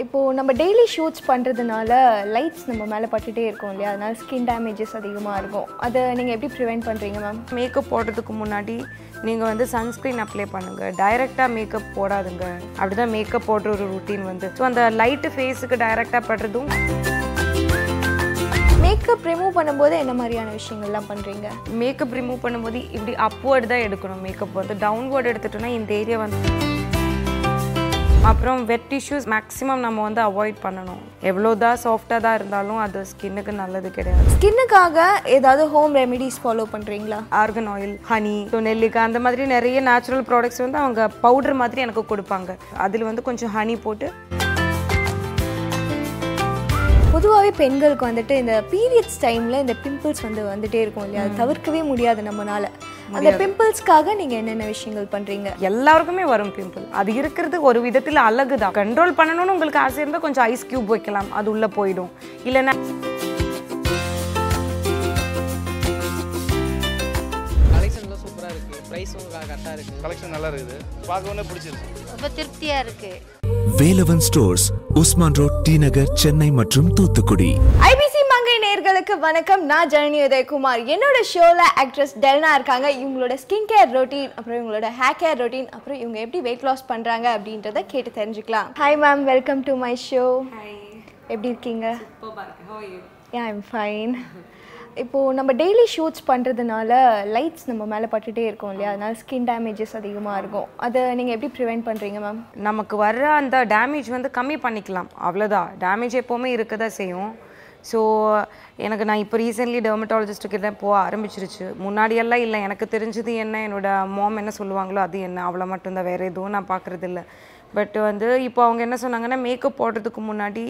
இப்போது நம்ம daily shoots பண்ணுறதுனால லைட்ஸ் நம்ம மேலே பட்டுட்டே இருக்கும் இல்லையா? அதனால ஸ்கின் டேமேஜஸ் அதிகமாக இருக்கும். அதை நீங்கள் எப்படி ப்ரிவெண்ட் பண்ணுறீங்க மேம் மேக்கப் போடுறதுக்கு முன்னாடி நீங்கள் வந்து சன்ஸ்க்ரீன் அப்ளை பண்ணுங்கள் டைரெக்டாக மேக்கப் போடாதுங்க. அப்படி தான் மேக்கப் போடுற ஒரு ருட்டீன் வந்து. ஸோ அந்த லைட்டு ஃபேஸுக்கு டைரெக்டாக படுறதும் மேக்கப் ரிமூவ் பண்ணும்போது என்ன மாதிரியான விஷயங்கள்லாம் பண்ணுறீங்க மேக்கப் ரிமூவ் பண்ணும்போது இப்படி அப்வர்டு தான் எடுக்கணும். மேக்கப் வந்து டவுன்வர்டு எடுத்துட்டோம்னா இந்த ஏரியா வந்து அப்புறம் வெட் டிஷ்யூஸ் மேக்ஸிமம் நம்ம வந்து அவாய்ட் பண்ணணும். எவ்வளோதான் சாஃப்டாக தான் இருந்தாலும் அது ஸ்கின்னுக்கு நல்லது கிடையாது. ஸ்கின்னுக்காக ஏதாவது ஹோம் ரெமெடிஸ் ஃபாலோ பண்ணுறீங்களா ஆர்கன் ஆயில் ஹனி ஸோ நெல்லிக்காய் அந்த மாதிரி நிறைய நேச்சுரல் ப்ராடக்ட்ஸ் வந்து அவங்க பவுடர் மாதிரி எனக்கு கொடுப்பாங்க. அதில் வந்து கொஞ்சம் ஹனி போட்டு. பொதுவாகவே பெண்களுக்கு வந்துட்டு இந்த பீரியட்ஸ் டைமில் இந்த பிம்பிள்ஸ் வந்து வந்துட்டே இருக்கும் இல்லையா? அது தவிர்க்கவே முடியாது நம்மனால. அந்த பிம்பிள்ஸ்க்காக நீங்கள் என்னென்ன விஷயங்கள் பண்ணுறீங்க எல்லாருக்குமே வரும் பிம்பிள் அது இருக்கிறது ஒரு விதத்தில் அழகு தான் கண்ட்ரோல் பண்ணணும்னு உங்களுக்கு ஆசை இருந்தால் கொஞ்சம் ஐஸ் கியூப் வைக்கலாம். அது உள்ளே போயிடும். இல்லைன்னா சூப்பராக இருக்குது ப்ரைஸும் கரெக்டாக இருக்குது கலெக்ஷன் நல்லா இருக்குது. பார்க்கவே பிடிச்சிருக்கு ரொம்ப திருப்தியா இருக்கு. Velavan stores Usman road T Nagar Chennai மற்றும் தூத்துக்குடி. ஐபிசி மங்கை நேர்களுக்கு வணக்கம். நான் ஜனனி உதயகுமார். என்னோட ஷோவில் ஆக்ட்ரஸ் டெல்னா இருக்காங்க. இவங்களோட ஸ்கின் கேர் ரொட்டீன் அப்புறம் இவங்களோட ஹேர் கேர் ரொட்டீன் அப்புறம் இவங்க எப்படி வெயிட் லாஸ் பண்ணுறாங்க அப்படின்றத கேட்டு தெரிஞ்சுக்கலாம். Hi ma'am welcome to my show எப்படி இருக்கீங்க? யா ஐம் ஃபைன் இப்போது நம்ம டெய்லி ஷூட்ஸ் பண்ணுறதுனால லைட்ஸ் நம்ம மேலே பட்டுட்டே இருக்கும் இல்லையா? அதனால ஸ்கின் டேமேஜஸ் அதிகமாக இருக்கும். அதை நீங்கள் எப்படி ப்ரிவெண்ட் பண்ணுறீங்க மேம் நமக்கு வர்ற அந்த டேமேஜ் வந்து கம்மி பண்ணிக்கலாம். அவ்வளோதான் டேமேஜ் எப்போவுமே இருக்க தான் செய்யும். ஸோ எனக்கு நான் இப்போ ரீசெண்ட்லி டெர்மட்டாலஜிஸ்ட்டுக்கிட்ட போக ஆரம்பிச்சிருச்சு. முன்னாடியெல்லாம் இல்லை எனக்கு தெரிஞ்சது என்ன என்னோட மாம் என்ன சொல்லுவாங்களோ அது என்ன. அவ்வளோ மட்டும்தான் வேறு எதுவும் நான் பார்க்குறதில்ல பட் வந்து இப்போ அவங்க என்ன சொன்னாங்கன்னா மேக்கப் போடுறதுக்கு முன்னாடி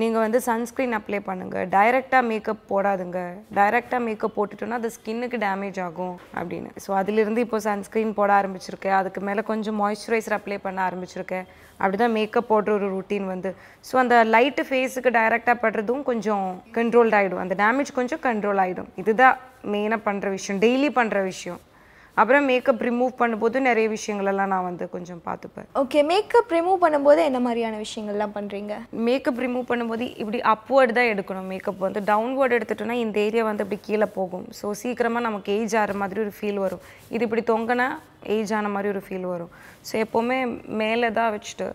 நீங்கள் வந்து சன்ஸ்க்ரீன் அப்ளை பண்ணுங்கள் டைரெக்டாக மேக்கப் போடாதுங்க. டைரெக்டாக மேக்கப் போட்டுட்டோன்னா அது ஸ்கின்னுக்கு டேமேஜ் ஆகும் அப்படின்னு. ஸோ அதிலிருந்து இப்போ சன்ஸ்க்ரீன் போட ஆரம்பிச்சிருக்கேன். அதுக்கு மேலே கொஞ்சம் மாய்ஸ்சரைசர் அப்ளை பண்ண ஆரம்பிச்சிருக்கேன். அப்படி தான் மேக்கப் போடுற ஒரு ருட்டீன் வந்து. ஸோ அந்த லைட்டு ஃபேஸுக்கு டைரெக்டாக படுறதும் கொஞ்சம் கண்ட்ரோல்ட் ஆகிடும் அந்த டேமேஜ் கொஞ்சம் கண்ட்ரோல் ஆகிடும் இதுதான் மெயினாக பண்ணுற விஷயம். டெய்லி பண்ணுற விஷயம். அப்புறம் மேக்கப் ரிமூவ் பண்ணும்போது நிறைய விஷயங்களெல்லாம் நான் வந்து கொஞ்சம் பார்த்துப்பேன். ஓகே மேக்கப் ரிமூவ் பண்ணும்போது என்ன மாதிரியான விஷயங்கள்லாம் பண்ணுறீங்க மேக்கப் ரிமூவ் பண்ணும்போது இப்படி அப்வர்டு தான் எடுக்கணும் மேக்கப் வந்து. டவுன்வர்டு எடுத்துட்டோம்னா இந்த ஏரியா வந்து அப்படி கீழே போகும். ஸோ சீக்கிரமாக நமக்கு ஏஜ் ஆகிற மாதிரி ஒரு ஃபீல் வரும். இது இப்படி தொங்கினா ஏஜ் ஆன மாதிரி ஒரு ஃபீல் வரும். ஸோ எப்போவுமே மேலே தான் வச்சுட்டு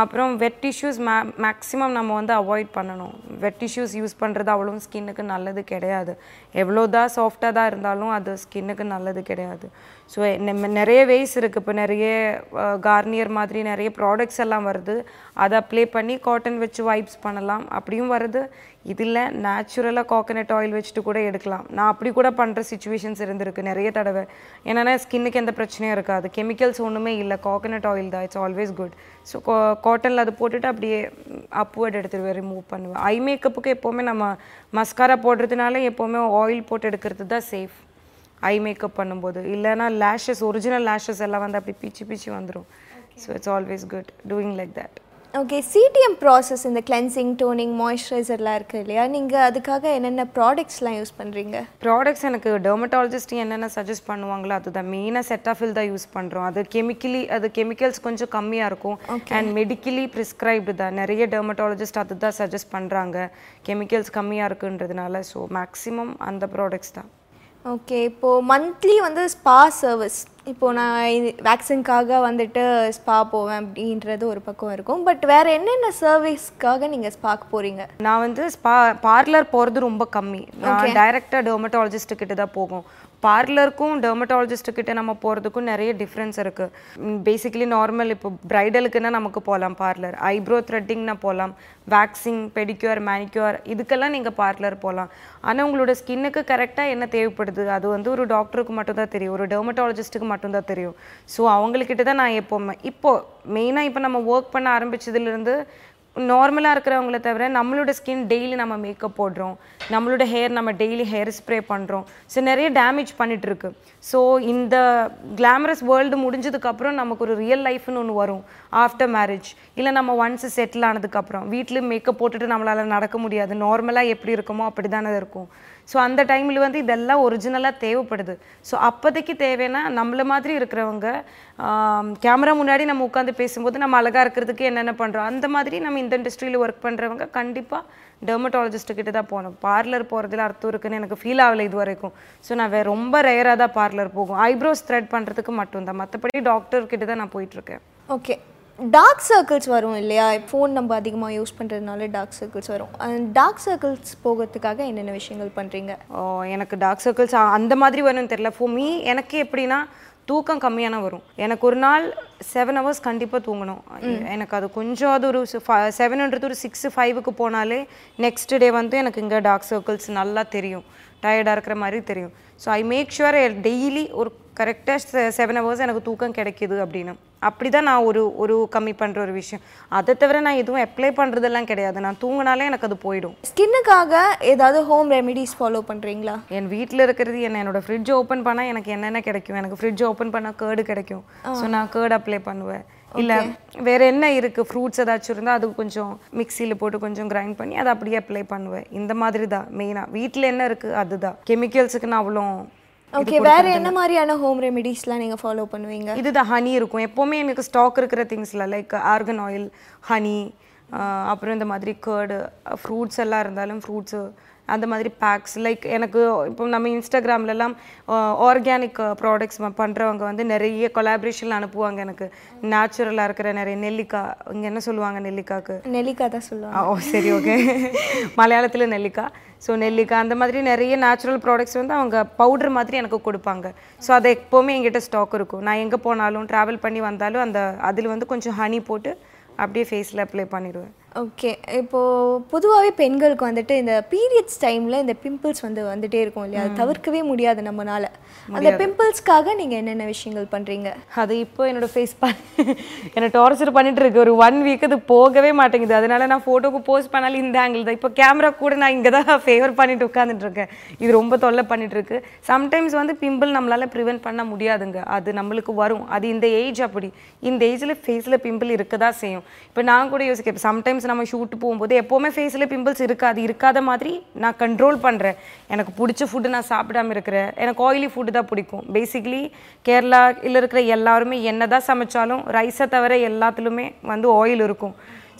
அப்புறம் வெட் டிஷ்யூஸ் மே மேக்ஸிமம் நம்ம வந்து அவாய்ட் பண்ணணும். வெட் டிஷ்யூஸ் யூஸ் பண்ணுறது அவ்வளோ ஸ்கின்னுக்கு நல்லது கிடையாது. எவ்வளோ தான் சாஃப்டாக தான் இருந்தாலும் அது ஸ்கின்னுக்கு நல்லது கிடையாது. ஸோ நிறைய வேஸ் இருக்குது இப்போ நிறைய கார்னியர் மாதிரி நிறைய ப்ராடக்ட்ஸ் எல்லாம் வருது. அதை அப்ளை பண்ணி காட்டன் வச்சு வைப்ஸ் பண்ணலாம். அப்படியும் வருது. இதில் நேச்சுரலாக கோகனட் ஆயில் வச்சுட்டு கூட எடுக்கலாம். நான் அப்படி கூட பண்ணுற சுச்சுவேஷன்ஸ் இருந்திருக்கு நிறைய தடவை. என்னென்னா ஸ்கின்னுக்கு எந்த பிரச்சனையும் இருக்காது. கெமிக்கல்ஸ் ஒன்றுமே இல்லை. கோகனட் ஆயில் தான். இட்ஸ் ஆல்வேஸ் குட் ஸோ காட்டனில் அது போட்டுட்டு அப்படியே அப்வர்ட் எடுத்துருவேன் ரிமூவ் பண்ணுவேன். ஐ மேக்கப்புக்கு எப்போவுமே நம்ம மஸ்காரா போடுறதுனால எப்போவுமே ஆயில் போட்டு எடுக்கிறது தான் சேஃப் ஐ மேக்கப் பண்ணும்போது. இல்லைன்னா லேஷஸ் ஒரிஜினல் லேஷஸ் எல்லாம் வந்து அப்படி பிச்சு பிச்சு வந்துடும் so it's always good doing like that okay CTM process இந்த கிளென்சிங் டோனிங் மாய்ஸ்சரைசர்லாம் இருக்குது இல்லையா? நீங்கள் அதுக்காக என்னென்ன ப்ராடக்ட்ஸ்லாம் யூஸ் பண்ணுறீங்க ப்ராடக்ட்ஸ் எனக்கு டெர்மட்டாலஜிஸ்ட் என்னென்ன சஜஸ்ட் பண்ணுவாங்களோ அதுதான் மெயினாக செட்டாஃபில் தான் யூஸ் பண்ணுறோம் அது கெமிக்கலி அது கெமிக்கல்ஸ் கொஞ்சம் கம்மியாக இருக்கும். அண்ட் மெடிக்கலி ப்ரிஸ்கிரைப்டு தான். நிறைய டெர்மட்டாலஜிஸ்ட் அதுதான் சஜஸ்ட் பண்ணுறாங்க கெமிக்கல்ஸ் கம்மியாக இருக்குன்றதுனால ஸோ மேக்ஸிமம் அந்த ப்ராடக்ட்ஸ் தான். ஓகே இப்போது மந்த்லி வந்து ஸ்பா சர்வீஸ் இப்போது நான் வேக்சின்காக வந்துட்டு ஸ்பா போவேன் அப்படின்றது ஒரு பக்கம் இருக்கும். பட் வேறு என்னென்ன சர்வீஸ்க்காக நீங்கள் ஸ்பாக்கு போகிறீங்க நான் வந்து ஸ்பா பார்லர் போகிறது ரொம்ப கம்மி. நான் டைரெக்டாக டெர்மட்டாலஜிஸ்ட் கிட்ட தான் போகும். பார்லருக்கும் டெர்மட்டாலஜிஸ்ட்கிட்ட நம்ம போகிறதுக்கும் நிறைய டிஃப்ரென்ஸ் இருக்குது பேசிக்கலி நார்மல் இப்போ ப்ரைடலுக்குன்னா நமக்கு போகலாம் பார்லர் ஐப்ரோ த்ரெட்டிங்னா போகலாம் வேக்சிங் பெடிக்யூர் மேனிக்யூர் இதுக்கெல்லாம் நீங்கள் பார்லர் போகலாம் ஆனால் உங்களோட ஸ்கின்னுக்கு கரெக்டாக என்ன தேவைப்படுது? அது வந்து ஒரு டாக்டருக்கு மட்டும்தான் தெரியும் ஒரு டெர்மட்டாலஜிஸ்ட்டுக்கு மட்டும்தான் தெரியும். ஸோ அவங்கக்கிட்ட தான் நான் எப்போவுமே இப்போது மெயினாக இப்போ நம்ம ஒர்க் பண்ண ஆரம்பிச்சதுலேருந்து நார்மலாக இருக்கிறவங்கள தவிர நம்மளோட ஸ்கின் டெய்லி நம்ம மேக்கப் போடுறோம். நம்மளோட ஹேர் நம்ம டெய்லி ஹேர் ஸ்ப்ரே பண்ணுறோம் ஸோ நிறைய டேமேஜ் பண்ணிட்டு இருக்கு ஸோ இந்த கிளாமரஸ் வேர்ல்டு முடிஞ்சதுக்கப்புறம் நமக்கு ஒரு ரியல் லைஃப்னு ஒன்று வரும். ஆஃப்டர் மேரேஜ் இல்லை நம்ம ஒன்ஸ் செட்டில் ஆனதுக்கப்புறம். வீட்டில் மேக்கப் போட்டுட்டு நம்மளால் நடக்க முடியாது. நார்மலாக எப்படி இருக்குமோ அப்படி தானே இருக்கும். ஸோ அந்த டைமில் வந்து இதெல்லாம் ஒரிஜினலாக தேவைப்படுது. ஸோ அப்போதைக்கு தேவைன்னா நம்மள மாதிரி இருக்கிறவங்க கேமரா முன்னாடி நம்ம உட்காந்து பேசும்போது நம்ம அழகாக இருக்கிறதுக்கு என்னென்ன பண்ணுறோம் அந்த மாதிரி நம்ம இந்த இண்டஸ்ட்ரியில் ஒர்க் பண்ணுறவங்க கண்டிப்பாக டெர்மட்டாலஜிஸ்ட்டு கிட்ட தான் போகணும். பார்லர் போகிறதுல அர்த்தம் இருக்குன்னு எனக்கு ஃபீல் ஆகலை இது வரைக்கும். ஸோ நான் வேறு ரொம்ப ரேராக தான் பார்லர் போகும். ஐப்ரோஸ் த்ரெட் பண்ணுறதுக்கு மட்டும்தான். மற்றபடி டாக்டர் கிட்ட தான் நான் போயிட்டுருக்கேன் ஓகே டார்க் சர்க்கிள்ஸ் வரும் இல்லையா? ஃபோன் நம்ம அதிகமாக யூஸ் பண்ணுறதுனால டார்க் சர்க்கிள்ஸ் வரும். டார்க் சர்க்கிள்ஸ் போகிறதுக்காக என்னென்ன விஷயங்கள் பண்ணுறீங்க ஓ எனக்கு டார்க் சர்க்கிள்ஸ் அந்த மாதிரி வரும்னு தெரியல. ஃபார் மீ எனக்கு எப்படின்னா தூக்கம் கம்மியான வரும். எனக்கு ஒரு நாள் செவன் ஹவர்ஸ் கண்டிப்பாக தூங்கணும். எனக்கு அது கொஞ்சம் அது ஒரு செவன்ன்றது ஒரு சிக்ஸ் ஃபைவுக்கு போனாலே நெக்ஸ்ட் டே வந்து எனக்கு இங்கே டார்க் சர்க்கிள்ஸ் நல்லா தெரியும். டயர்டாக இருக்கிற மாதிரி தெரியும். So I make sure daily ஒரு கரெக்டாக செவன் ஹவர்ஸ் எனக்கு தூக்கம் கிடைக்குது அப்படின்னு. அப்படி தான் நான் ஒரு ஒரு கம்மி பண்ணுற ஒரு விஷயம். அதை தவிர நான் எதுவும் அப்ளை பண்ணுறதெல்லாம் கிடையாது. நான் தூங்கினாலே எனக்கு அது போயிடும். ஸ்கின்னுக்காக ஏதாவது ஹோம் ரெமிடிஸ் ஃபாலோ பண்ணுறீங்களா என் வீட்டில் இருக்கிறது என்ன என்னோட ஃப்ரிட்ஜ் ஓப்பன் பண்ணால் எனக்கு என்னென்ன கிடைக்கும்? எனக்கு ஃப்ரிட்ஜ் ஓப்பன் பண்ணால் கேர்டு கிடைக்கும். ஸோ நான் கேர்டு அப்ளை பண்ணுவேன். இல்லை வேற என்ன இருக்குது ஃப்ரூட்ஸ் ஏதாச்சும் இருந்தால் அது கொஞ்சம் மிக்சியில் போட்டு கொஞ்சம் கிரைண்ட் பண்ணி அதை அப்படியே அப்ளை பண்ணுவேன். இந்த மாதிரி தான் மெயினாக வீட்டில் என்ன இருக்குது அதுதான். கெமிக்கல்ஸுக்கு நான் அவ்வளோ ஓகே வேற என்ன மாதிரியான ஹோம் ரெமிடிஸ்லாம் நீங்கள் ஃபாலோ பண்ணுவீங்க? இதுதான் ஹனி இருக்கும். எப்போவுமே எனக்கு ஸ்டாக் இருக்கிற திங்ஸில் லைக் ஆர்கன் ஆயில் ஹனி அப்புறம் இந்த மாதிரி கேர்டு ஃப்ரூட்ஸ் எல்லாம் இருந்தாலும் ஃப்ரூட்ஸு அந்த மாதிரி பேக்ஸ் லைக் எனக்கு இப்போ நம்ம இன்ஸ்டாகிராம்லலாம் ஆர்கானிக் ப்ராடக்ட்ஸ் பண்ணுறவங்க வந்து நிறைய கொலாபரேஷன் அனுப்புவாங்க எனக்கு. நேச்சுரலாக இருக்கிற நிறைய நெல்லிக்காய் இங்கே என்ன சொல்லுவாங்க நெல்லிக்காய்க்கு நெல்லிக்காய் தான் சொல்லுவாங்க. ஓ சரி ஓகே. மலையாளத்தில் நெல்லிக்காய் ஸோ நெல்லிக்காய் அந்த மாதிரி நிறைய நேச்சுரல் ப்ராடக்ட்ஸ் வந்து அவங்க பவுடர் மாதிரி எனக்கு கொடுப்பாங்க. ஸோ அது எப்போவுமே என்கிட்ட ஸ்டாக் இருக்கும். நான் எங்கே போனாலும் ட்ராவல் பண்ணி வந்தாலும் அந்த அதில் வந்து கொஞ்சம் ஹனி போட்டு அப்படியே ஃபேஸில் அப்ளை பண்ணிடுவேன். ஓகே. இப்போது பொதுவாகவே பெண்களுக்கு வந்துட்டு இந்த பீரியட்ஸ் டைமில் இந்த பிம்பிள்ஸ் வந்து வந்துட்டே இருக்கும் இல்லையா? அது தவிர்க்கவே முடியாது நம்மனால. அந்த பிம்பிள்ஸ்க்காக நீங்கள் என்னென்ன விஷயங்கள் பண்ணுறீங்க அது இப்போ என்னோட ஃபேஸ் பண்ண என்னை டார்ச்சர் பண்ணிட்டு இருக்கு. ஒரு ஒன் வீக் அது போகவே மாட்டேங்குது. அதனால நான் ஃபோட்டோக்கு போஸ்ட் பண்ணாலும் இந்த ஆங்கிள் தான். இப்போ கேமரா கூட நான் இங்கே தான் ஃபேவர் பண்ணிட்டு உட்காந்துட்டு இருக்கேன். இது ரொம்ப தொல்லை பண்ணிட்டு இருக்கு. சம்டைம்ஸ் வந்து பிம்பிள் நம்மளால ப்ரிவென்ட் பண்ண முடியாதுங்க. அது நம்மளுக்கு வரும். அது இந்த ஏஜ் அப்படி. இந்த ஏஜில் ஃபேஸில் பிம்பிள் இருக்க தான் செய்யும். இப்போ நான் கூட யோசிக்கிறேன். சம்டைம்ஸ் நம்ம ஷூட் போகும்போது எப்போவுமே ஃபேஸில் பிம்பிள்ஸ் இருக்காது. இருக்காத மாதிரி நான் கண்ட்ரோல் பண்ணுறேன் எனக்கு பிடிச்ச ஃபுட்டு நான் சாப்பிடாம இருக்கிறேன். எனக்கு ஆயிலி ஃபுட்டு தான் பிடிக்கும். பேசிக்லி கேரளாவில் இருக்கிற எல்லாருமே என்ன தான் சமைச்சாலும் ரைஸை தவிர எல்லாத்துலேயுமே வந்து ஆயில் இருக்கும்.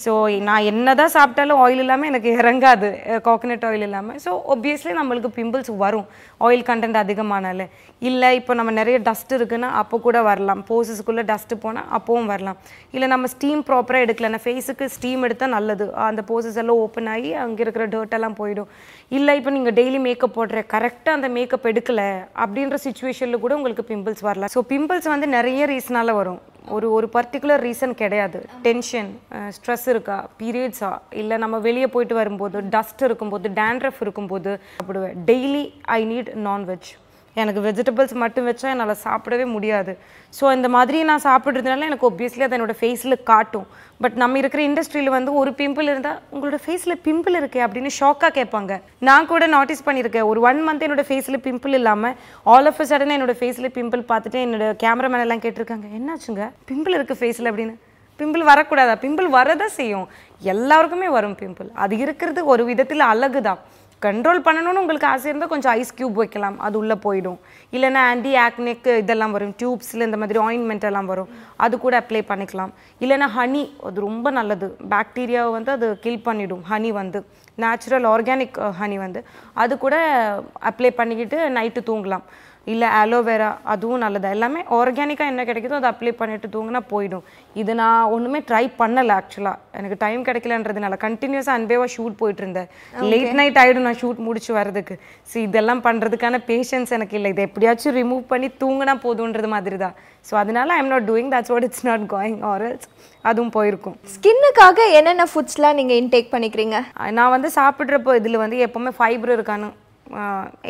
ஸோ நான் என்ன தான் சாப்பிட்டாலும் ஆயில் இல்லாமல் எனக்கு இறங்காது. கோகனட் ஆயில் இல்லாமல் ஸோ ஒப்வியஸ்லி நம்மளுக்கு பிம்பிள்ஸ் வரும். ஆயில் கண்டென்ட் அதிகமானால. இல்லை இப்போ நம்ம நிறைய டஸ்ட் இருக்குன்னா அப்போ கூட வரலாம். போசஸ்க்குள்ளே டஸ்ட்டு போனால் அப்போவும் வரலாம். இல்லை நம்ம ஸ்டீம் ப்ராப்பராக எடுக்கலன்னா ஃபேஸுக்கு ஸ்டீம் எடுத்தால் நல்லது. அந்த போசஸ் எல்லாம் ஓப்பன் ஆகி அங்கே இருக்கிற dirt எல்லாம் போயிடும். இல்லை இப்போ நீங்கள் டெய்லி மேக்கப் போடுற கரெக்டாக அந்த மேக்கப் எடுக்கலை அப்படின்ற சுச்சுவேஷனில் கூட உங்களுக்கு பிம்பிள்ஸ் வரலாம். ஸோ பிம்பிள்ஸ் வந்து நிறைய ரீசனால வரும். ஒரு ஒரு பர்டிகுலர் ரீசன் கிடையாது. டென்ஷன் ஸ்ட்ரெஸ் இருக்கா? பீரியட்ஸா இல்லை நம்ம வெளியே போயிட்டு வரும்போது டஸ்ட் இருக்கும்போது டேண்ட்ரஃப் இருக்கும்போது சாப்பிடுவேன். டெய்லி ஐ நீட் நான்வெஜ் எனக்கு வெஜிடபிள்ஸ் மட்டும் வச்சா என்னால் சாப்பிடவே முடியாது. ஸோ இந்த மாதிரி நான் சாப்பிட்றதுனால எனக்கு ஒப்வியஸ்லி அது என்னோட ஃபேஸில் காட்டும். பட் நம்ம இருக்கிற இண்டஸ்ட்ரியில் வந்து ஒரு பிம்பிள் இருந்தால் உங்களோட ஃபேஸில் பிம்பிள் இருக்கே அப்படின்னு ஷாக்காக கேட்பாங்க. நான் கூட நோட்டீஸ் பண்ணியிருக்கேன். ஒரு ஒன் மந்த் என்னோட ஃபேஸில் பிம்பிள் இல்லாமல் ஆல் ஆஃப் அ சடன் என்னோட ஃபேஸில் பிம்பிள் பார்த்துட்டு என்னோட கேமராமேன் எல்லாம் கேட்டிருக்காங்க. என்னாச்சுங்க? பிம்பிள் இருக்குது ஃபேஸில் அப்படின்னு. பிம்பிள் வரக்கூடாதா? பிம்பிள் வரதான் செய்யும். எல்லாருக்குமே வரும் பிம்பிள் அது இருக்கிறது ஒரு விதத்தில் அழகு தான் கண்ட்ரோல் பண்ணணும்னு உங்களுக்கு ஆசை இருந்தால் கொஞ்சம் ஐஸ் க்யூப் வைக்கலாம். அது உள்ளே போயிடும். இல்லைன்னா ஆன்டி ஆக்னிக் இதெல்லாம் வரும். டியூப்ஸில் இந்த மாதிரி ஆயின்மெண்ட் எல்லாம் வரும். அது கூட அப்ளை பண்ணிக்கலாம். இல்லைன்னா ஹனி அது ரொம்ப நல்லது. பாக்டீரியாவை வந்து அது கில் பண்ணிவிடும் ஹனி வந்து. நேச்சுரல் ஆர்கானிக் ஹனி வந்து. அது கூட uh, அப்ளை பண்ணிக்கிட்டு நைட்டு தூங்கலாம். இல்லை ஆலோவேரா அதுவும் நல்லது? எல்லாமே ஆர்கானிக்காக என்ன கிடைக்குதோ அதை அப்ளை பண்ணிட்டு தூங்கினா போயிடும். இது நான் ஒன்றுமே ட்ரை பண்ணலை ஆக்சுவலாக எனக்கு டைம் கிடைக்கலன்றதுனால கண்டினியூஸாக அன்பேவாக ஷூட் போயிட்டு இருந்தேன். லேட் நைட் ஆகிடும் நான் ஷூட் முடிச்சு வர்றதுக்கு. ஸோ இதெல்லாம் பண்ணுறதுக்கான பேஷன்ஸ் எனக்கு இல்லை. இதை எப்படியாச்சும் ரிமூவ் பண்ணி தூங்கினா போதுன்றது மாதிரி தான் ஸோ அதனால I'm not doing that's what it's not going ஆரல்ஸ் அதுவும் போயிருக்கும். ஸ்கின்னுக்காக என்னென்ன ஃபுட்ஸ்லாம் நீங்கள் இன்டேக் பண்ணிக்கிறீங்க? நான் வந்து சாப்பிட்றப்போ இதில் வந்து எப்போவுமே ஃபைபர் இருக்கான்னு ஆஹ்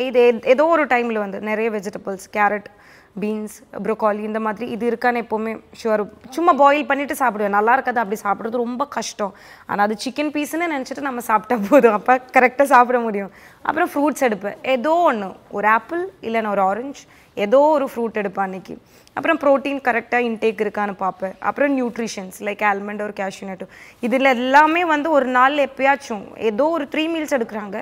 இது ஏதோ ஒரு டைமில் வந்து நிறைய வெஜிடபிள்ஸ் கேரட் பீன்ஸ் ப்ரோக்காலி இந்த மாதிரி இது இருக்கான்னு எப்போவுமே ஷுவர் சும்மா பாயில் பண்ணிட்டு சாப்பிடுவேன். நல்லா இருக்காது அப்படி சாப்பிட்றது ரொம்ப கஷ்டம். ஆனால் அது சிக்கன் பீஸ்னு நினச்சிட்டு நம்ம சாப்பிட்டா போதும். அப்போ கரெக்டாக சாப்பிட முடியும். அப்புறம் ஃப்ரூட்ஸ் எடுப்பேன். ஏதோ ஒன்று ஒரு ஆப்பிள் இல்லைன்னா ஒரு ஆரஞ்ச் ஏதோ ஒரு ஃப்ரூட் எடுப்பேன் அன்னைக்கு. அப்புறம் ப்ரோட்டீன் கரெக்டாக இன்டேக் இருக்கான்னு பார்ப்பேன். அப்புறம் நியூட்ரிஷன்ஸ் லைக் ஆல்மண்ட் ஒரு கேஷ்யூநட்டு இதில் எல்லாமே வந்து ஒரு நாள் எப்பயாச்சும் ஏதோ ஒரு த்ரீ மீல்ஸ் எடுக்கிறாங்க.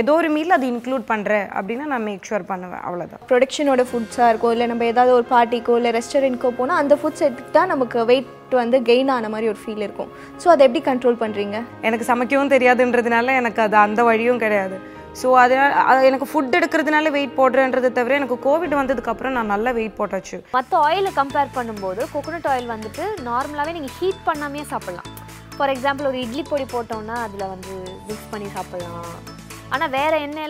ஏதோ ஒரு மீல் அது இன்க்ளூட் பண்ணுறேன் அப்படின்னா நான் மேக் ஷுர் பண்ணுவேன் அவ்வளோதான் ப்ரொடக்ஷனோட ஃபுட்ஸாக இருக்கும் இல்லை நம்ம ஏதாவது ஒரு பார்ட்டிக்கோ இல்லை ரெஸ்டாரண்ட்க்கோ போனால் அந்த ஃபுட்ஸ் எடுத்துக்கிட்டா நமக்கு வெயிட் வந்து கெயின் ஆன மாதிரி ஒரு ஃபீல் இருக்கும். ஸோ அதை எப்படி கண்ட்ரோல் பண்ணுறீங்க எனக்கு சமைக்கவும் தெரியாதுன்றதுனால எனக்கு அது அந்த வழியும் கிடையாது. ஸோ அதனால் அது எனக்கு ஃபுட் எடுக்கிறதுனால வெயிட் போடுறேன்றதை தவிர எனக்கு கோவிட் வந்ததுக்கப்புறம் நான் நல்லா வெயிட் போட்டாச்சு. மற்ற ஆயிலை கம்பேர் பண்ணும்போது கோகோனட் ஆயில் வந்துட்டு நார்மலாகவே நீங்கள் ஹீட் பண்ணாமே சாப்பிட்லாம். ஃபார் எக்ஸாம்பிள் ஒரு இட்லி பொடி போட்டோம்னா அதில் வந்து மிக்ஸ் பண்ணி சாப்பிட்லாம். ஆனால் வேறு எண்ணெய்